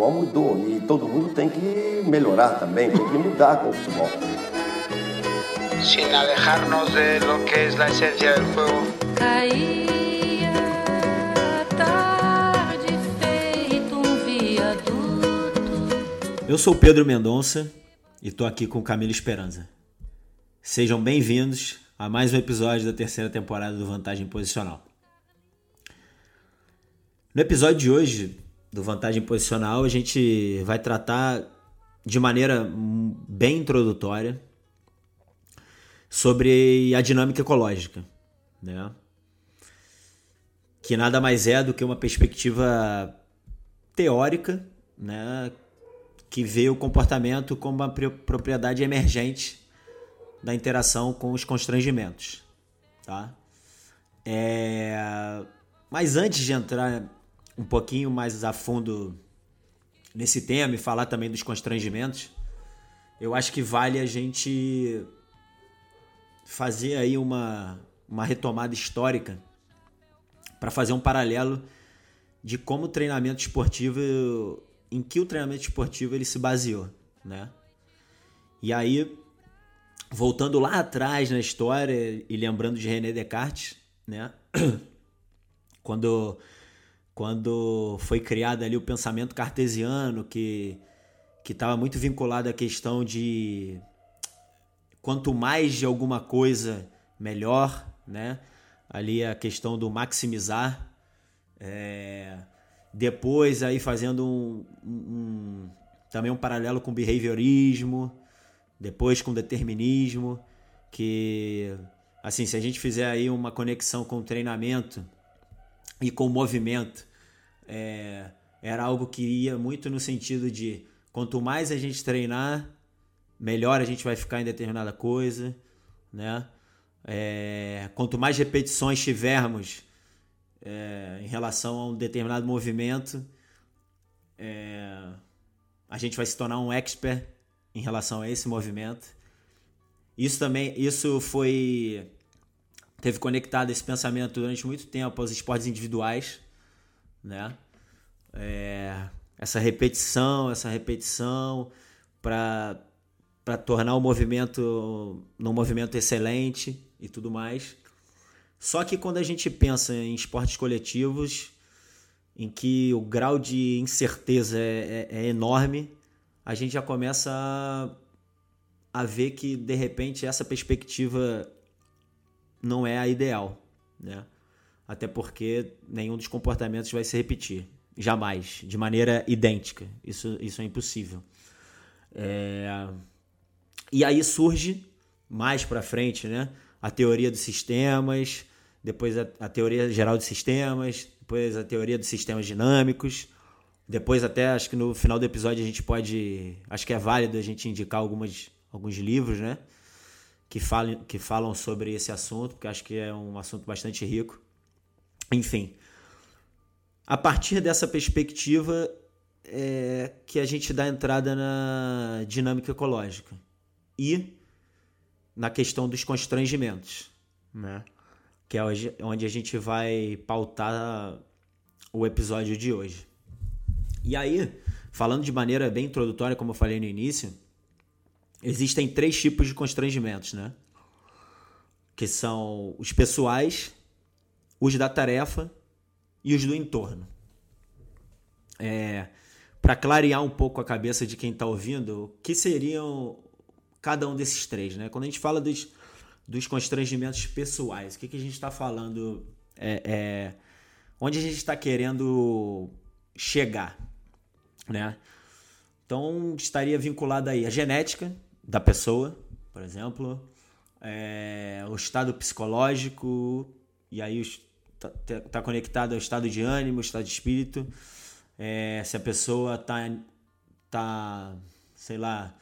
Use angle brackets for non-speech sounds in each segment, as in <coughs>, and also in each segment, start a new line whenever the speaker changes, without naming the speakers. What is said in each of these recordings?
futebol mudou e todo mundo tem que melhorar também, tem que mudar com o futebol.
Sin alejarnos de lo que es la esencia del juego.
Caía a tarde feito um viaduto.
Eu sou Pedro Mendonça e tô aqui com Camila Esperança. Sejam bem-vindos a mais um episódio da terceira temporada do Vantagem Posicional. No episódio de hoje do Vantagem Posicional, a gente vai tratar de maneira bem introdutória sobre a dinâmica ecológica, né? Que nada mais é do que uma perspectiva teórica, né? Que vê o comportamento como uma propriedade emergente da interação com os constrangimentos, tá? É... Mas antes de entrar um pouquinho mais a fundo nesse tema e falar também dos constrangimentos, eu acho que vale a gente fazer aí uma, uma retomada histórica para fazer um paralelo de como o treinamento esportivo, em que o treinamento esportivo ele se baseou, né? E aí, voltando lá atrás na história e lembrando de René Descartes, né? <coughs> Quando quando foi criado ali o pensamento cartesiano, que que estava muito vinculado à questão de quanto mais de alguma coisa, melhor, né? Ali a questão do maximizar. É... Depois aí fazendo um, um, também um paralelo com behaviorismo, depois com determinismo, que assim, se a gente fizer aí uma conexão com treinamento e com movimento, é, era algo que ia muito no sentido de quanto mais a gente treinar, melhor a gente vai ficar em determinada coisa, né? É, quanto mais repetições tivermos é, em relação a um determinado movimento, é, a gente vai se tornar um expert em relação a esse movimento. Isso também, isso foi teve conectado esse pensamento durante muito tempo aos esportes individuais, né? É, essa repetição, essa repetição para para tornar o movimento num movimento excelente e tudo mais. Só que quando a gente pensa em esportes coletivos, em que o grau de incerteza é, é, é enorme, a gente já começa a, a ver que de repente essa perspectiva não é a ideal, né? Até porque nenhum dos comportamentos vai se repetir, jamais, de maneira idêntica. Isso, isso é impossível. É... E aí surge mais para frente, né? A teoria dos sistemas, depois a, a, teoria geral de sistemas, depois a teoria dos sistemas dinâmicos. Depois até acho que no final do episódio a gente pode, acho que é válido a gente indicar algumas, alguns livros, né? que, falam, que falam sobre esse assunto, porque acho que é um assunto bastante rico. Enfim, a partir dessa perspectiva é que a gente dá entrada na dinâmica ecológica e na questão dos constrangimentos, né? que é onde a gente vai pautar o episódio de hoje. E aí, falando de maneira bem introdutória, como eu falei no início, existem três tipos de constrangimentos, né? Que são os pessoais, os da tarefa e os do entorno. É, Para clarear um pouco a cabeça de quem está ouvindo, o que seriam cada um desses três, né? Quando a gente fala dos, dos constrangimentos pessoais, o que, que a gente está falando? É, é, onde a gente está querendo chegar, né? Então estaria vinculado aí a genética, da pessoa, por exemplo, é, o estado psicológico, e aí está tá conectado ao estado de ânimo, estado de espírito, é, se a pessoa está, tá, sei lá,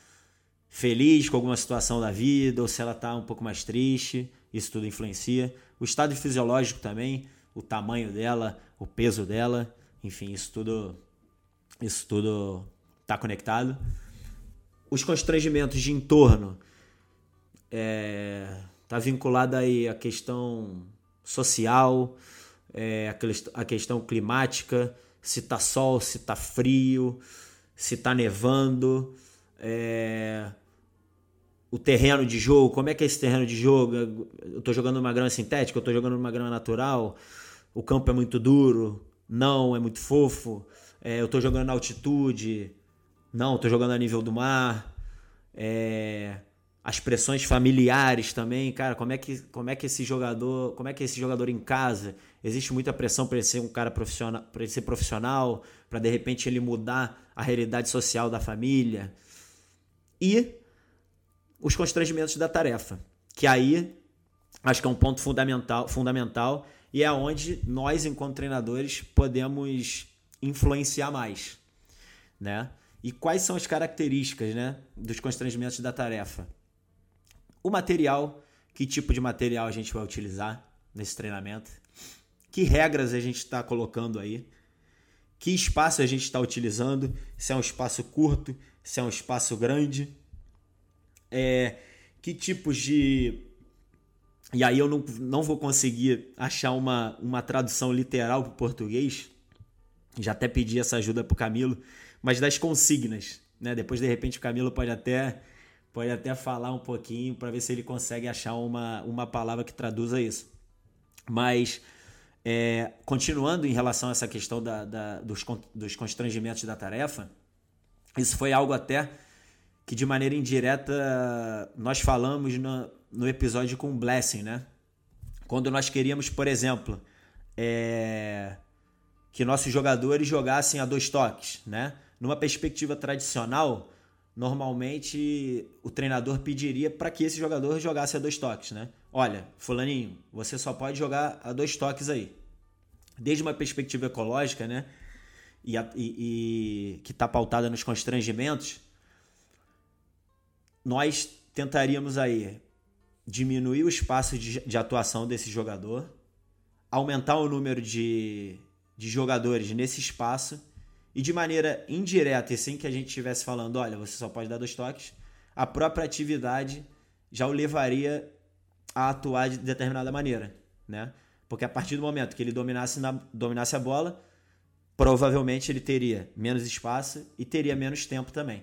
feliz com alguma situação da vida, ou se ela está um pouco mais triste, isso tudo influencia. O estado fisiológico também, o tamanho dela, o peso dela, enfim, isso tudo, isso tudo está conectado os constrangimentos de entorno é, tá vinculado aí a questão social, é, a questão climática, se tá sol, se tá frio, se tá nevando, é, o terreno de jogo, como é que é esse terreno de jogo? Eu tô jogando numa grama sintética, eu tô jogando numa grama natural, o campo é muito duro, não, é muito fofo, é, eu tô jogando na altitude, não, tô jogando a nível do mar, é, as pressões familiares também, cara, como é que como é que esse jogador, como é que esse jogador em casa, existe muita pressão para ele ser um cara profissional, para ser profissional, para de repente ele mudar a realidade social da família. E os constrangimentos da tarefa, que aí acho que é um ponto fundamental, fundamental e é onde nós, enquanto treinadores, podemos influenciar mais, né? E quais são as características, né, dos constrangimentos da tarefa? O material, que tipo de material a gente vai utilizar nesse treinamento? Que regras a gente está colocando aí? Que espaço a gente está utilizando? Se é um espaço curto, se é um espaço grande? É, que tipos de. E aí eu não, não vou conseguir achar uma, uma tradução literal para o português. Já até pedi essa ajuda para o Camilo, mas das consignas. Né? Depois, de repente, o Camilo pode até, pode até falar um pouquinho para ver se ele consegue achar uma, uma palavra que traduza isso. Mas, é, continuando em relação a essa questão da, da, dos, dos constrangimentos da tarefa, isso foi algo até que de maneira indireta nós falamos no, no episódio com Blessing, né? Quando nós queríamos, por exemplo, é, que nossos jogadores jogassem a dois toques, né? Numa perspectiva tradicional, normalmente o treinador pediria para que esse jogador jogasse a dois toques, né? Olha, fulaninho, você só pode jogar a dois toques aí. Desde uma perspectiva ecológica, né? E, e, e que está pautada nos constrangimentos, nós tentaríamos aí diminuir o espaço de, de atuação desse jogador, aumentar o número de, de jogadores nesse espaço e de maneira indireta e sem que a gente estivesse falando, olha, você só pode dar dois toques, a própria atividade já o levaria a atuar de determinada maneira, né? Porque a partir do momento que ele dominasse, na, dominasse a bola, provavelmente ele teria menos espaço e teria menos tempo também.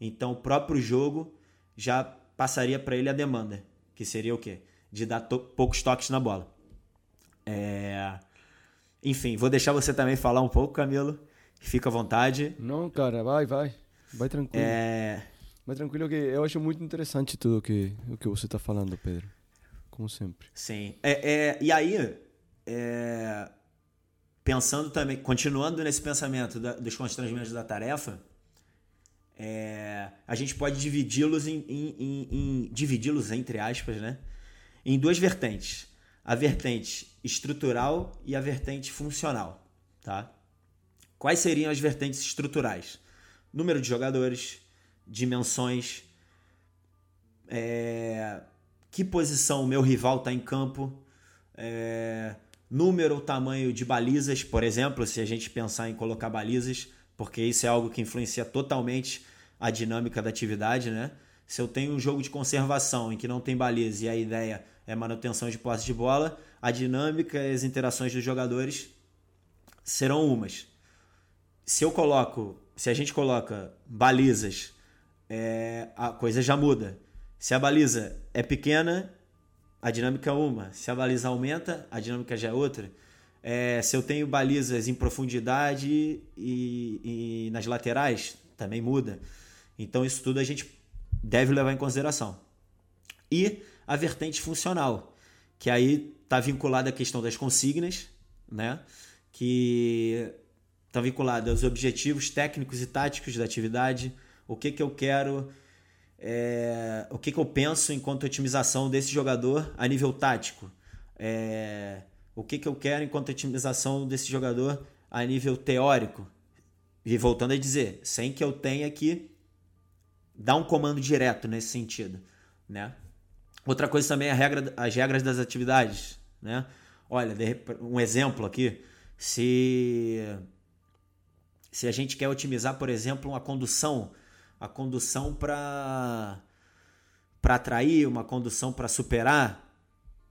Então o próprio jogo já passaria para ele a demanda, que seria o quê? De dar to poucos toques na bola. É... Enfim, vou deixar você também falar um pouco, Camilo. Fica à vontade.
Não, cara, vai, vai. Vai tranquilo.
É...
Vai tranquilo que eu acho muito interessante tudo que, o que você está falando, Pedro. Como sempre.
Sim. É, é, e aí, é, pensando também, continuando nesse pensamento da, dos constrangimentos da tarefa, é, a gente pode dividi-los em, em, em, em dividi-los entre aspas, né? Em duas vertentes: a vertente estrutural e a vertente funcional, tá? Quais seriam as vertentes estruturais? Número de jogadores, dimensões, é, que posição o meu rival está em campo, é, número ou tamanho de balizas, por exemplo, se a gente pensar em colocar balizas, porque isso é algo que influencia totalmente a dinâmica da atividade, né? Se eu tenho um jogo de conservação em que não tem baliza e a ideia é manutenção de posse de bola, a dinâmica e as interações dos jogadores serão umas. Se eu coloco, se a gente coloca balizas, é, a coisa já muda. Se a baliza é pequena, a dinâmica é uma. Se a baliza aumenta, a dinâmica já é outra. É, se eu tenho balizas em profundidade e, e nas laterais, também muda. Então, isso tudo a gente deve levar em consideração. E a vertente funcional, que aí está vinculada à questão das consignas, né? que está vinculada aos objetivos técnicos e táticos da atividade, o que, que eu quero, é, o que, que eu penso enquanto otimização desse jogador a nível tático. É, o que, que eu quero enquanto otimização desse jogador a nível teórico. E voltando a dizer, sem que eu tenha que dar um comando direto nesse sentido, né? Outra coisa também é regra, as regras das atividades, né? Olha, um exemplo aqui, se se a gente quer otimizar, por exemplo, uma condução, a condução para para atrair, uma condução para superar,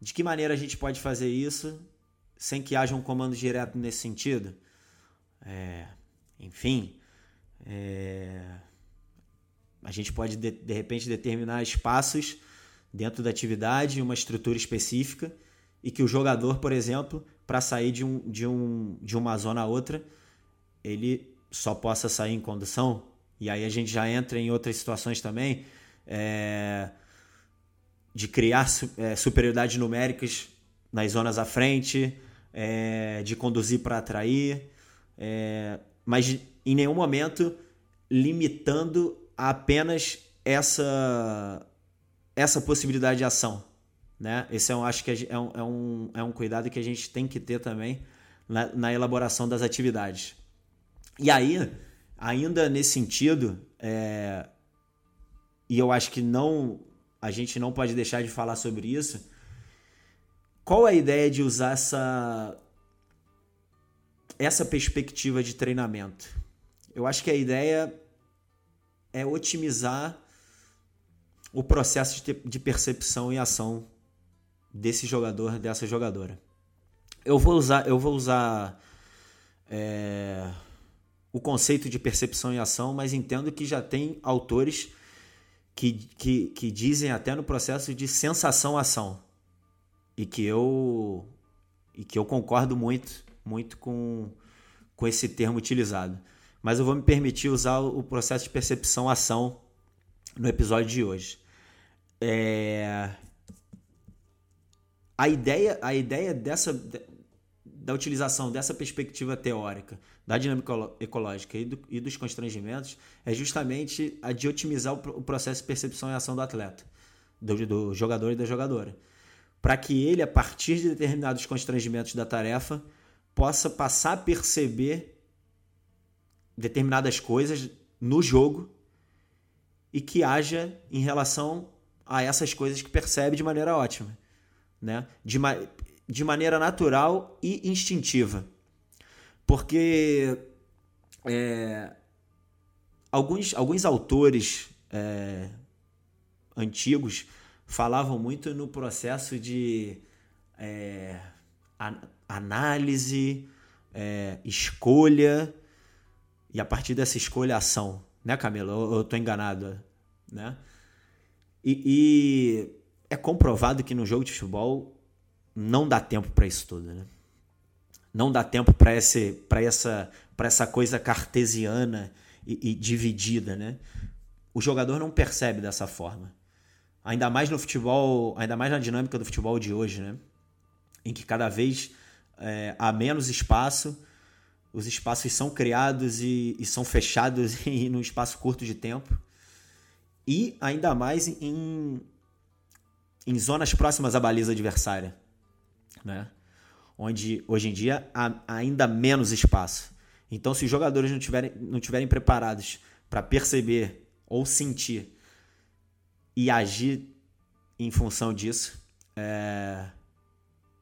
de que maneira a gente pode fazer isso sem que haja um comando direto nesse sentido? É, enfim, É, a gente pode, de, de repente, determinar espaços dentro da atividade, uma estrutura específica, e que o jogador, por exemplo, para sair de, um, de, um, de uma zona a outra, ele só possa sair em condução. E aí a gente já entra em outras situações também é, de criar é, superioridades numéricas nas zonas à frente, é, de conduzir para atrair, é, mas em nenhum momento limitando apenas essa essa possibilidade de ação. Né? Esse é um, acho que é um, é, um, é um cuidado que a gente tem que ter também na, na elaboração das atividades. E aí, ainda nesse sentido, é, e eu acho que não a gente não pode deixar de falar sobre isso. Qual é a ideia de usar essa essa perspectiva de treinamento? Eu acho que a ideia é otimizar o processo de percepção e ação desse jogador, dessa jogadora. Eu vou usar, eu vou usar é, o conceito de percepção e ação, mas entendo que já tem autores que, que, que dizem até no processo de sensação-ação. E que eu e que eu concordo muito, muito com, com esse termo utilizado. Mas eu vou me permitir usar o processo de percepção-ação no episódio de hoje. É... A ideia, a ideia dessa, da utilização dessa perspectiva teórica da dinâmica ecológica e, do, e dos constrangimentos é justamente a de otimizar o, o processo de percepção e ação do atleta, do, do jogador e da jogadora, para que ele, a partir de determinados constrangimentos da tarefa, possa passar a perceber determinadas coisas no jogo e que haja em relação a essas coisas que percebe de maneira ótima, né? De, de maneira natural e instintiva. Porque é, alguns, alguns autores é, antigos falavam muito no processo de é, análise, é, escolha e a partir dessa escolha ação, né, Camila? Eu, tô enganado, né? E, e, é comprovado que no jogo de futebol não dá tempo para isso tudo, né? Não dá tempo para essa, para essa coisa cartesiana e, e dividida, né? O jogador não percebe dessa forma. Ainda mais no futebol, ainda mais na dinâmica do futebol de hoje, né? Em que cada vez é, há menos espaço, os espaços são criados e, e são fechados <laughs> em um espaço curto de tempo. E ainda mais em, em zonas próximas à baliza adversária né? onde hoje em dia há ainda menos espaço. Então, se os jogadores não tiverem, não tiverem preparados para perceber ou sentir e agir em função disso, é,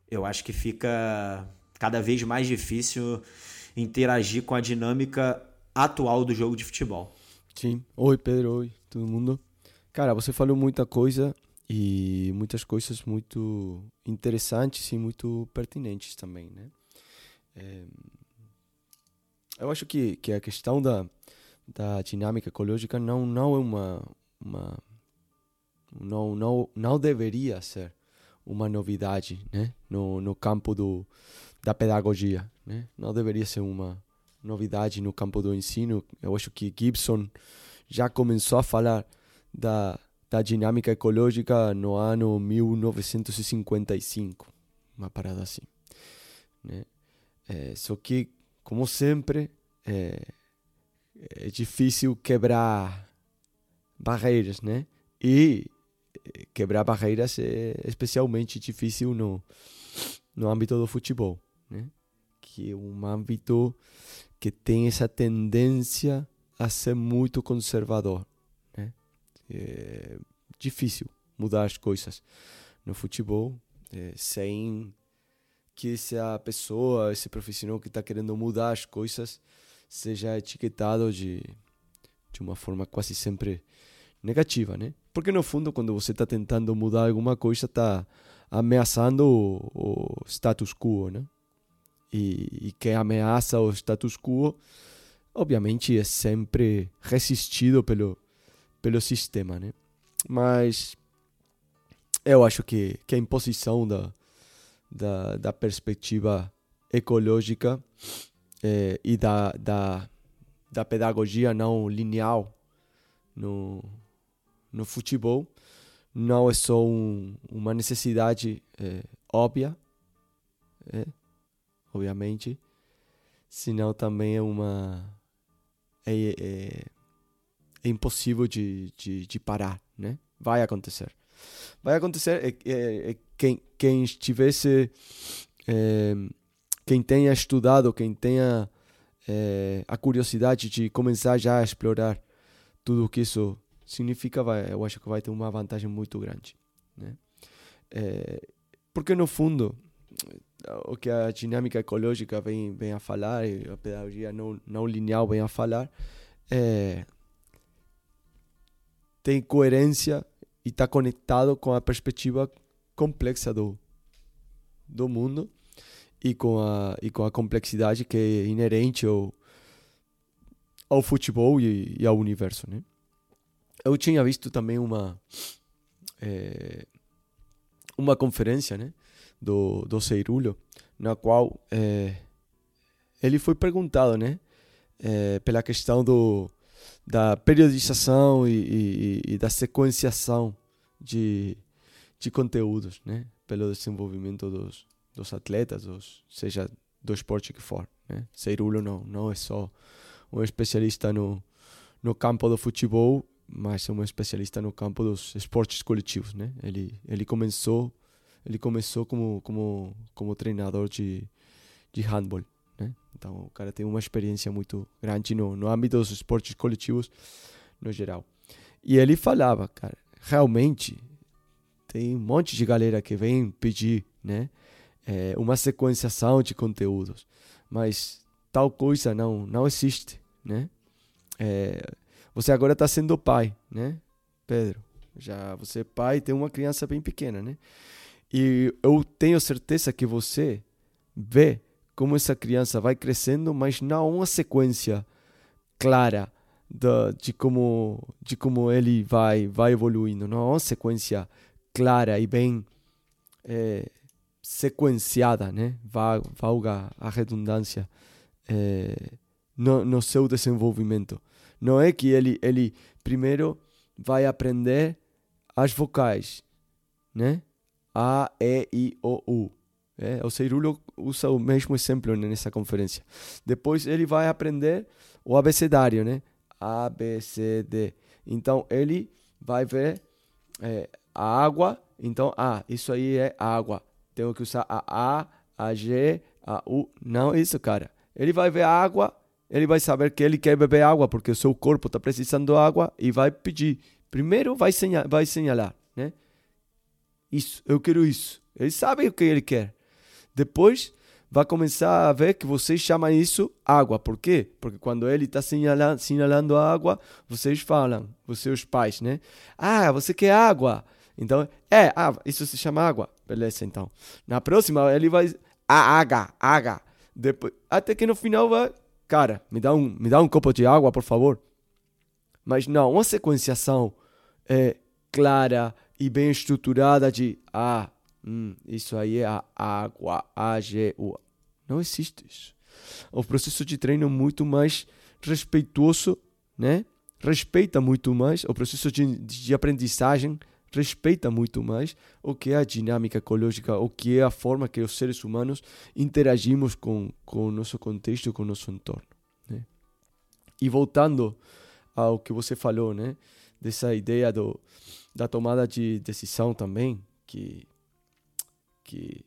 eu acho que fica cada vez mais difícil interagir com a dinâmica atual do jogo de futebol.
Sim. Oi, Pedro. Oi, todo mundo. Cara, você falou muita coisa e muitas coisas muito interessantes e muito pertinentes também, né? É, eu acho que, que a questão da, da dinâmica ecológica não não é uma, uma não, não, não deveria ser uma novidade né? no, no campo do, da pedagogia. Né? Não deveria ser uma novidade no campo do ensino. Eu acho que Gibson já começou a falar da, da dinâmica ecológica no ano 1955, uma parada assim. Né? É, só que, como sempre, é, é difícil quebrar barreiras, né? E é, quebrar barreiras é especialmente difícil no, no âmbito do futebol, né? Que é um âmbito que tem essa tendência a ser muito conservador é difícil mudar as coisas no futebol é, sem que essa pessoa, esse profissional que está querendo mudar as coisas seja etiquetado de, de uma forma quase sempre negativa, né? Porque no fundo, quando você está tentando mudar alguma coisa, está ameaçando o, o, status quo, né? E, e quem ameaça o status quo obviamente é sempre resistido pelo, pelo sistema, né? Mas eu acho que, que a imposição da, da, da perspectiva ecológica eh, e da, da, da pedagogia não linear no, no futebol não é só um, uma necessidade eh, óbvia, é, obviamente, senão também é uma é, é, é impossível de, de, de, parar, né? Vai acontecer. Vai acontecer. É, é, é quem, quem estivesse. É, quem tenha estudado, quem tenha é, a curiosidade de começar já a explorar tudo o que isso significa, vai, eu acho que vai ter uma vantagem muito grande. Né? porque, no fundo, o que a dinâmica ecológica vem, vem a falar, e a pedagogia não, não linear vem a falar, é, tem coerência e está conectado com a perspectiva complexa do, do mundo e com a, e com a complexidade que é inerente ao, ao futebol e, e ao universo. Né? Eu tinha visto também uma, é, uma conferência né, do, do Ceirulho, na qual é, ele foi perguntado né, é, pela questão do, da periodização e, e, e, da sequenciação de, de conteúdos, né? Pelo desenvolvimento dos, dos atletas, dos, seja do esporte que for. Né? Ceirulo não, não é só um especialista no, no campo do futebol, mas é um especialista no campo dos esportes coletivos, né? Ele, ele começou ele começou como como como treinador de de handball né? Então o cara tem uma experiência muito grande no, no âmbito dos esportes coletivos no geral. E ele falava, cara, realmente tem um monte de galera que vem pedir, né? É, uma sequenciação de conteúdos, mas tal coisa não não existe, né? É, você agora está sendo pai, né, Pedro? Já você é pai tem uma criança bem pequena, né? E eu tenho certeza que você vê como essa criança vai crescendo, mas não uma sequência clara de, de como de como ele vai vai evoluindo, não uma sequência clara e bem é, sequenciada, né? Valga a redundância é, no, no seu desenvolvimento. Não é que ele ele primeiro vai aprender as vocais, né? A, E, I, O, U é, o Ceirulho usa o mesmo exemplo nessa conferência. Depois ele vai aprender o abecedário, né? A, B, C, D. Então ele vai ver é, a água. Então, ah, isso aí é água. Tenho que usar a A, a G, a U. Não isso, cara. Ele vai ver a água, ele vai saber que ele quer beber água porque o seu corpo está precisando de água e vai pedir. Primeiro vai, senha, vai senhalar, né? Isso, eu quero isso. Ele sabe o que ele quer. Depois vai começar a ver que vocês chamam isso água. Por quê? Porque quando ele está sinalando, sinalando a água, vocês falam, seus pais, né? Ah, você quer água? Então, é, ah, isso se chama água. Beleza, então. Na próxima, ele vai. Ah, água, água. Depois, até que no final vai. Cara, me dá um, me dá um copo de água, por favor. Mas não, uma sequenciação é, clara e bem estruturada de. Ah, Hum, isso aí é a água, A-G-U. Não existe isso. O processo de treino é muito mais respeitoso, né? Respeita muito mais. O processo de, de aprendizagem respeita muito mais o que é a dinâmica ecológica, o que é a forma que os seres humanos interagimos com, com o nosso contexto, com o nosso entorno. Né? E voltando ao que você falou, né? dessa ideia do, da tomada de decisão também, que que,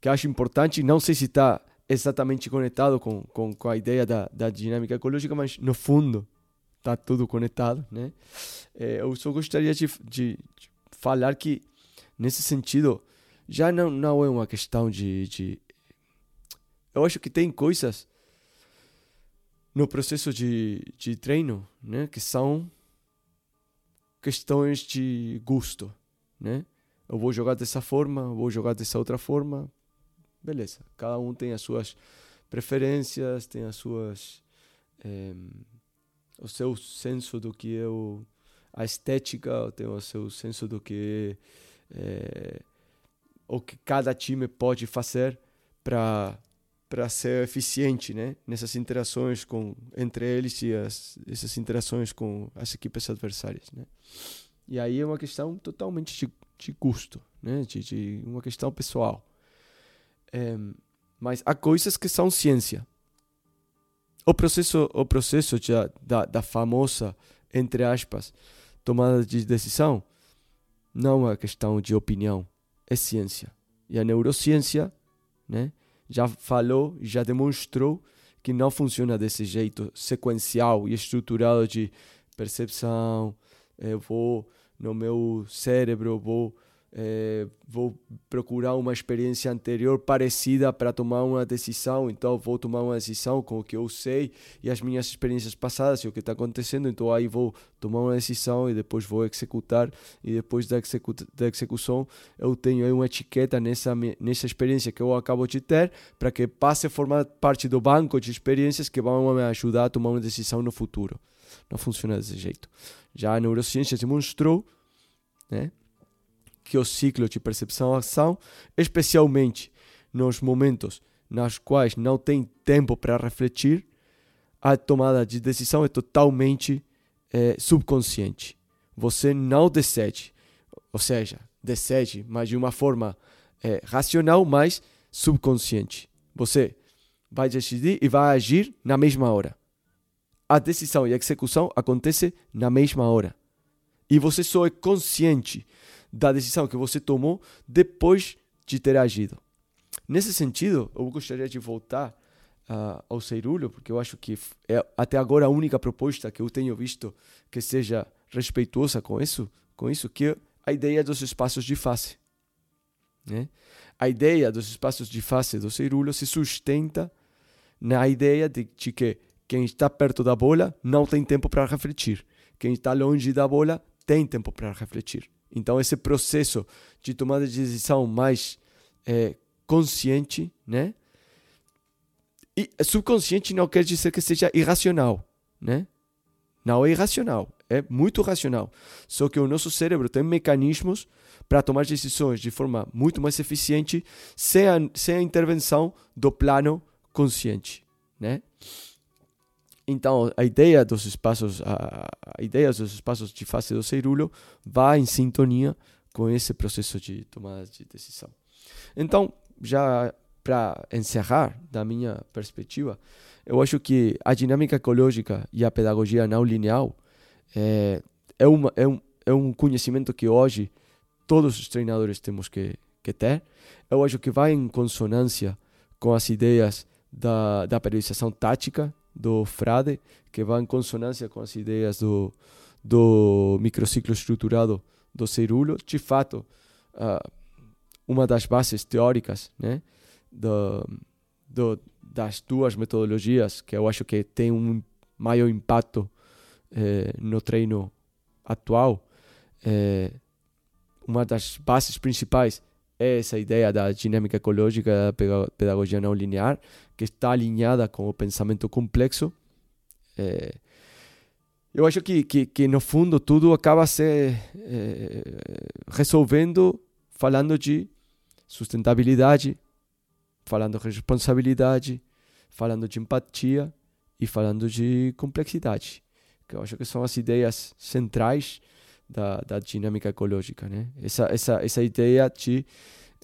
que acho importante. Não sei se está exatamente conectado com, com, com a ideia da, da dinâmica ecológica, mas no fundo está tudo conectado, né? É, eu só gostaria de, de, de, falar que, nesse sentido, já não, não é uma questão de, de... Eu acho que tem coisas no processo de, de treino, né? Que são questões de gosto, né? Eu vou jogar dessa forma, vou jogar dessa outra forma. Beleza, cada um tem as suas preferências, tem as suas é, o seu senso do que é o, a estética, tem o seu senso do que é, o que cada time pode fazer para para ser eficiente, né, nessas interações com entre eles e as, essas interações com as equipes adversárias, né. E aí é uma questão totalmente de, de custo, né, de, de uma questão pessoal. É, mas há coisas que são ciência. O processo, o processo já da, da famosa, entre aspas, tomada de decisão, não é questão de opinião, é ciência. E a neurociência, né, já falou, já demonstrou que não funciona desse jeito sequencial e estruturado de percepção. Eu vou no meu cérebro, vou é, vou procurar uma experiência anterior parecida para tomar uma decisão, então vou tomar uma decisão com o que eu sei e as minhas experiências passadas e o que está acontecendo, então aí vou tomar uma decisão e depois vou executar e depois da, execu da execução eu tenho aí uma etiqueta nessa, nessa experiência que eu acabo de ter para que passe a formar parte do banco de experiências que vão me ajudar a tomar uma decisão no futuro. Não funciona desse jeito. Já a neurociência demonstrou, né? que o ciclo de percepção-ação, especialmente nos momentos nos quais não tem tempo para refletir, a tomada de decisão é totalmente é, subconsciente. Você não decide, ou seja, decide, mas de uma forma é, racional, mas subconsciente. Você vai decidir e vai agir na mesma hora. A decisão e a execução acontecem na mesma hora. E você só é consciente da decisão que você tomou depois de ter agido. Nesse sentido, eu gostaria de voltar uh, ao Ceirulho, porque eu acho que é até agora a única proposta que eu tenho visto que seja respeituosa com isso, com isso que é a ideia dos espaços de face. Né? A ideia dos espaços de face do Ceirulho se sustenta na ideia de, de que quem está perto da bola não tem tempo para refletir. Quem está longe da bola tem tempo para refletir. Então, esse processo de tomada de decisão mais é, consciente, né? E subconsciente não quer dizer que seja irracional, né? Não é irracional, é muito racional. Só que o nosso cérebro tem mecanismos para tomar decisões de forma muito mais eficiente sem a, sem a intervenção do plano consciente, né? Então, a ideia dos espaços, a, ideia dos espaços de face do cerulo vai em sintonia com esse processo de tomada de decisão. Então, já para encerrar, da minha perspectiva, eu acho que a dinâmica ecológica e a pedagogia não linear é, é, uma, é, um, é um conhecimento que hoje todos os treinadores temos que, que ter. Eu acho que vai em consonância com as ideias da, da periodização tática do Frade, que vai em consonância com as ideias do, do microciclo estruturado do Cerulo. De fato, uh, uma das bases teóricas né, do, do, das duas metodologias que eu acho que tem um maior impacto eh, no treino atual, eh, uma das bases principais é essa ideia da dinâmica ecológica da pedagogia não linear, que está alinhada com o pensamento complexo. É, eu acho que, que, que, no fundo tudo acaba se é, resolvendo falando de sustentabilidade, falando de responsabilidade, falando de empatia e falando de complexidade, que eu acho que são as ideias centrais da, da dinâmica ecológica, né? Essa, essa, essa ideia de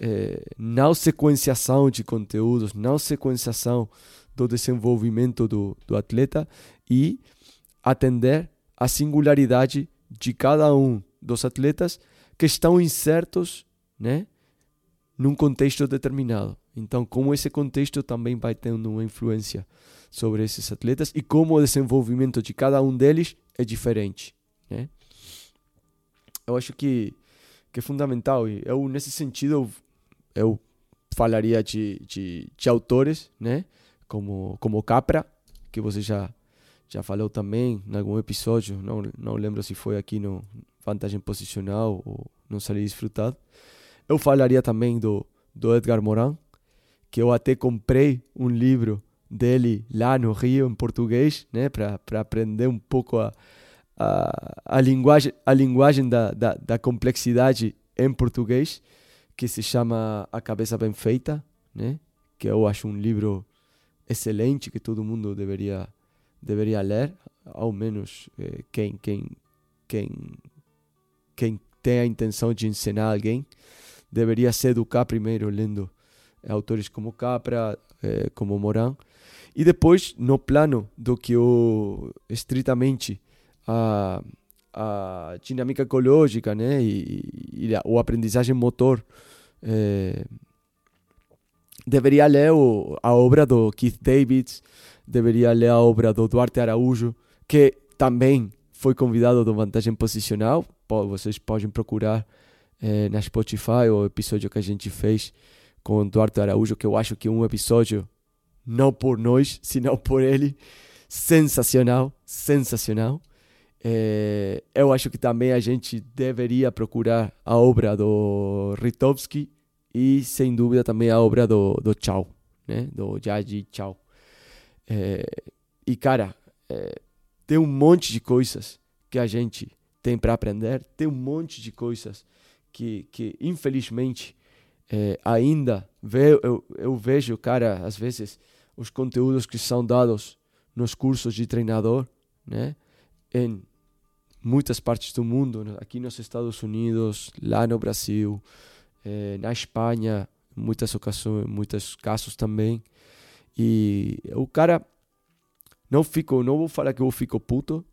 é, não sequenciação de conteúdos, não sequenciação do desenvolvimento do, do atleta e atender a singularidade de cada um dos atletas que estão insertos, né, num contexto determinado. Então, como esse contexto também vai tendo uma influência sobre esses atletas e como o desenvolvimento de cada um deles é diferente, né? Eu acho que que é fundamental e eu nesse sentido eu falaria de, de, de autores, né? Como, como Capra, que você já, já falou também em algum episódio, não, não lembro se foi aqui no Vantagem Posicional ou Não Salir Desfrutado. Eu falaria também do, do Edgar Morin, que eu até comprei um livro dele lá no Rio em português, né, para aprender um pouco a, a, a linguagem a linguagem da, da, da complexidade em português, que se chama A Cabeça Bem Feita, né, que eu acho um livro excelente que todo mundo deveria deveria ler, ao menos eh, quem quem quem quem tem a intenção de ensinar alguém deveria se educar primeiro lendo autores como Capra, eh, como Moran, e depois no plano do que o estritamente a, a dinâmica ecológica, né, e, e a, o aprendizagem motor eh, deveria ler o, a obra do Keith Davids, deveria ler a obra do Duarte Araújo, que também foi convidado do Vantagem Posicional. Vocês podem procurar eh, na Spotify o episódio que a gente fez com o Duarte Araújo, que eu acho que é um episódio, não por nós, <laughs> senão por ele, sensacional, sensacional. Eh, eu acho que também a gente deveria procurar a obra do Ritovski e, sem dúvida, também a obra do, do Chao, né? do Jaji Chao. É, e, cara, é, tem um monte de coisas que a gente tem para aprender, tem um monte de coisas que, que infelizmente, é, ainda ve, eu, eu vejo, cara, às vezes, os conteúdos que são dados nos cursos de treinador, né? Em muitas partes do mundo, aqui nos Estados Unidos, lá no Brasil, é, na Espanha, muitas ocasiões, muitos casos também. E o cara não fico, não vou falar que eu fico puto,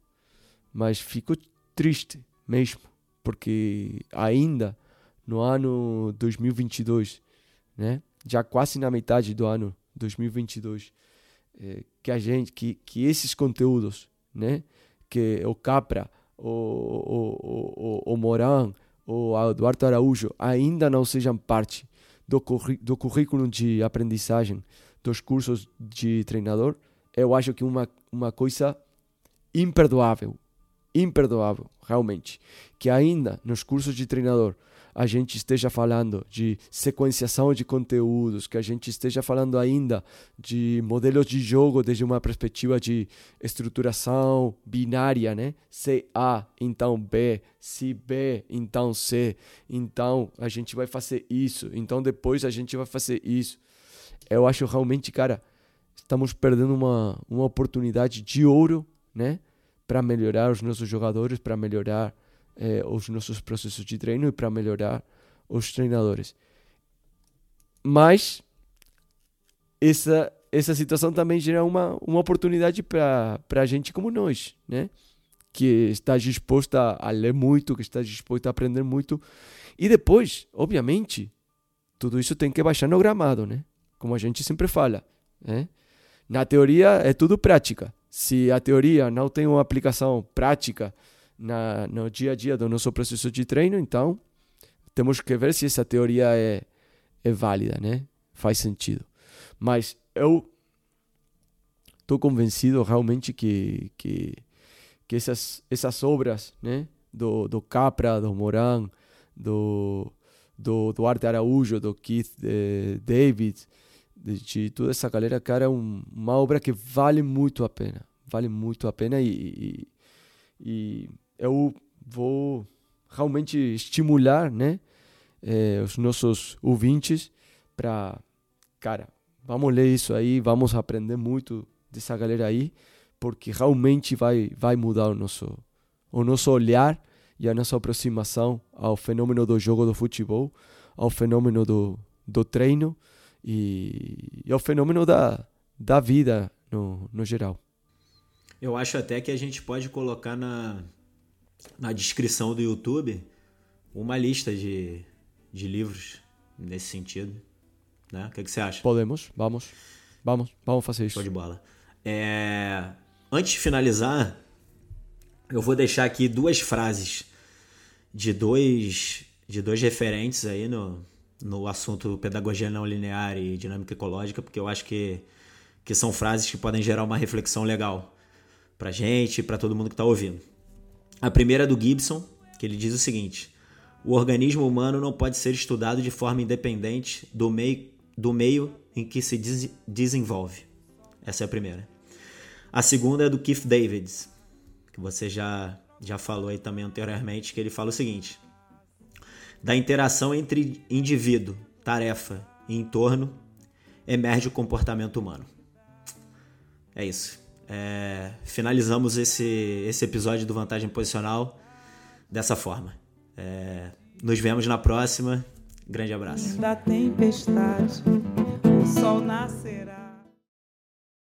mas fico triste mesmo, porque ainda no ano 2022, né? Já quase na metade do ano 2022, é, que a gente, que, que esses conteúdos, né? Que o Capra, o, o, o, o Moran, o Eduardo Araújo ainda não sejam parte do, do currículo de aprendizagem dos cursos de treinador, eu acho que uma uma coisa imperdoável, imperdoável, realmente, que ainda nos cursos de treinador a gente esteja falando de sequenciação de conteúdos, que a gente esteja falando ainda de modelos de jogo desde uma perspectiva de estruturação binária, né? Se A, então B, se B, então C. Então a gente vai fazer isso, então depois a gente vai fazer isso. Eu acho realmente, cara, estamos perdendo uma, uma oportunidade de ouro, né? Para melhorar os nossos jogadores, para melhorar eh, os nossos processos de treino e para melhorar os treinadores. Mas essa essa situação também gera uma, uma oportunidade para a gente como nós, né? Que está disposta a ler muito, que está disposta a aprender muito. E depois, obviamente, tudo isso tem que baixar no gramado, né? Como a gente sempre fala, né? Na teoria é tudo prática. Se a teoria não tem uma aplicação prática na, no dia a dia do nosso processo de treino, então temos que ver se essa teoria é, é válida, né? Faz sentido. Mas eu estou convencido realmente que, que, que essas, essas obras, né? Do, do Capra, do Moran, do, do Duarte Araújo, do Keith eh, David, de, de, toda essa galera, cara, é um, uma obra que vale muito a pena. Vale muito a pena e, e, e eu vou realmente estimular, né, eh, os nossos ouvintes para, cara, vamos ler isso aí, vamos aprender muito dessa galera aí, porque realmente vai vai mudar o nosso o nosso olhar e a nossa aproximação ao fenômeno do jogo do futebol, ao fenômeno do, do treino e, e ao fenômeno da, da vida no, no geral.
Eu acho até que a gente pode colocar na, na descrição do YouTube uma lista de, de livros nesse sentido. Né? O que, que você acha?
Podemos, vamos. Vamos, vamos fazer isso.
Show de bola. É... Antes de finalizar, eu vou deixar aqui duas frases de dois, de dois referentes aí no, no assunto pedagogia não linear e dinâmica ecológica, porque eu acho que, que são frases que podem gerar uma reflexão legal pra gente e pra todo mundo que tá ouvindo. A primeira é do Gibson, que ele diz o seguinte: o organismo humano não pode ser estudado de forma independente do meio, do meio em que se des desenvolve. Essa é a primeira. A segunda é do Keith Davids, que você já, já falou aí também anteriormente, que ele fala o seguinte: da interação entre indivíduo, tarefa e entorno emerge o comportamento humano. É isso. É, finalizamos esse, esse episódio do Vantagem Posicional dessa forma. É, nos vemos na próxima. Grande abraço.
Da tempestade, o sol nascerá.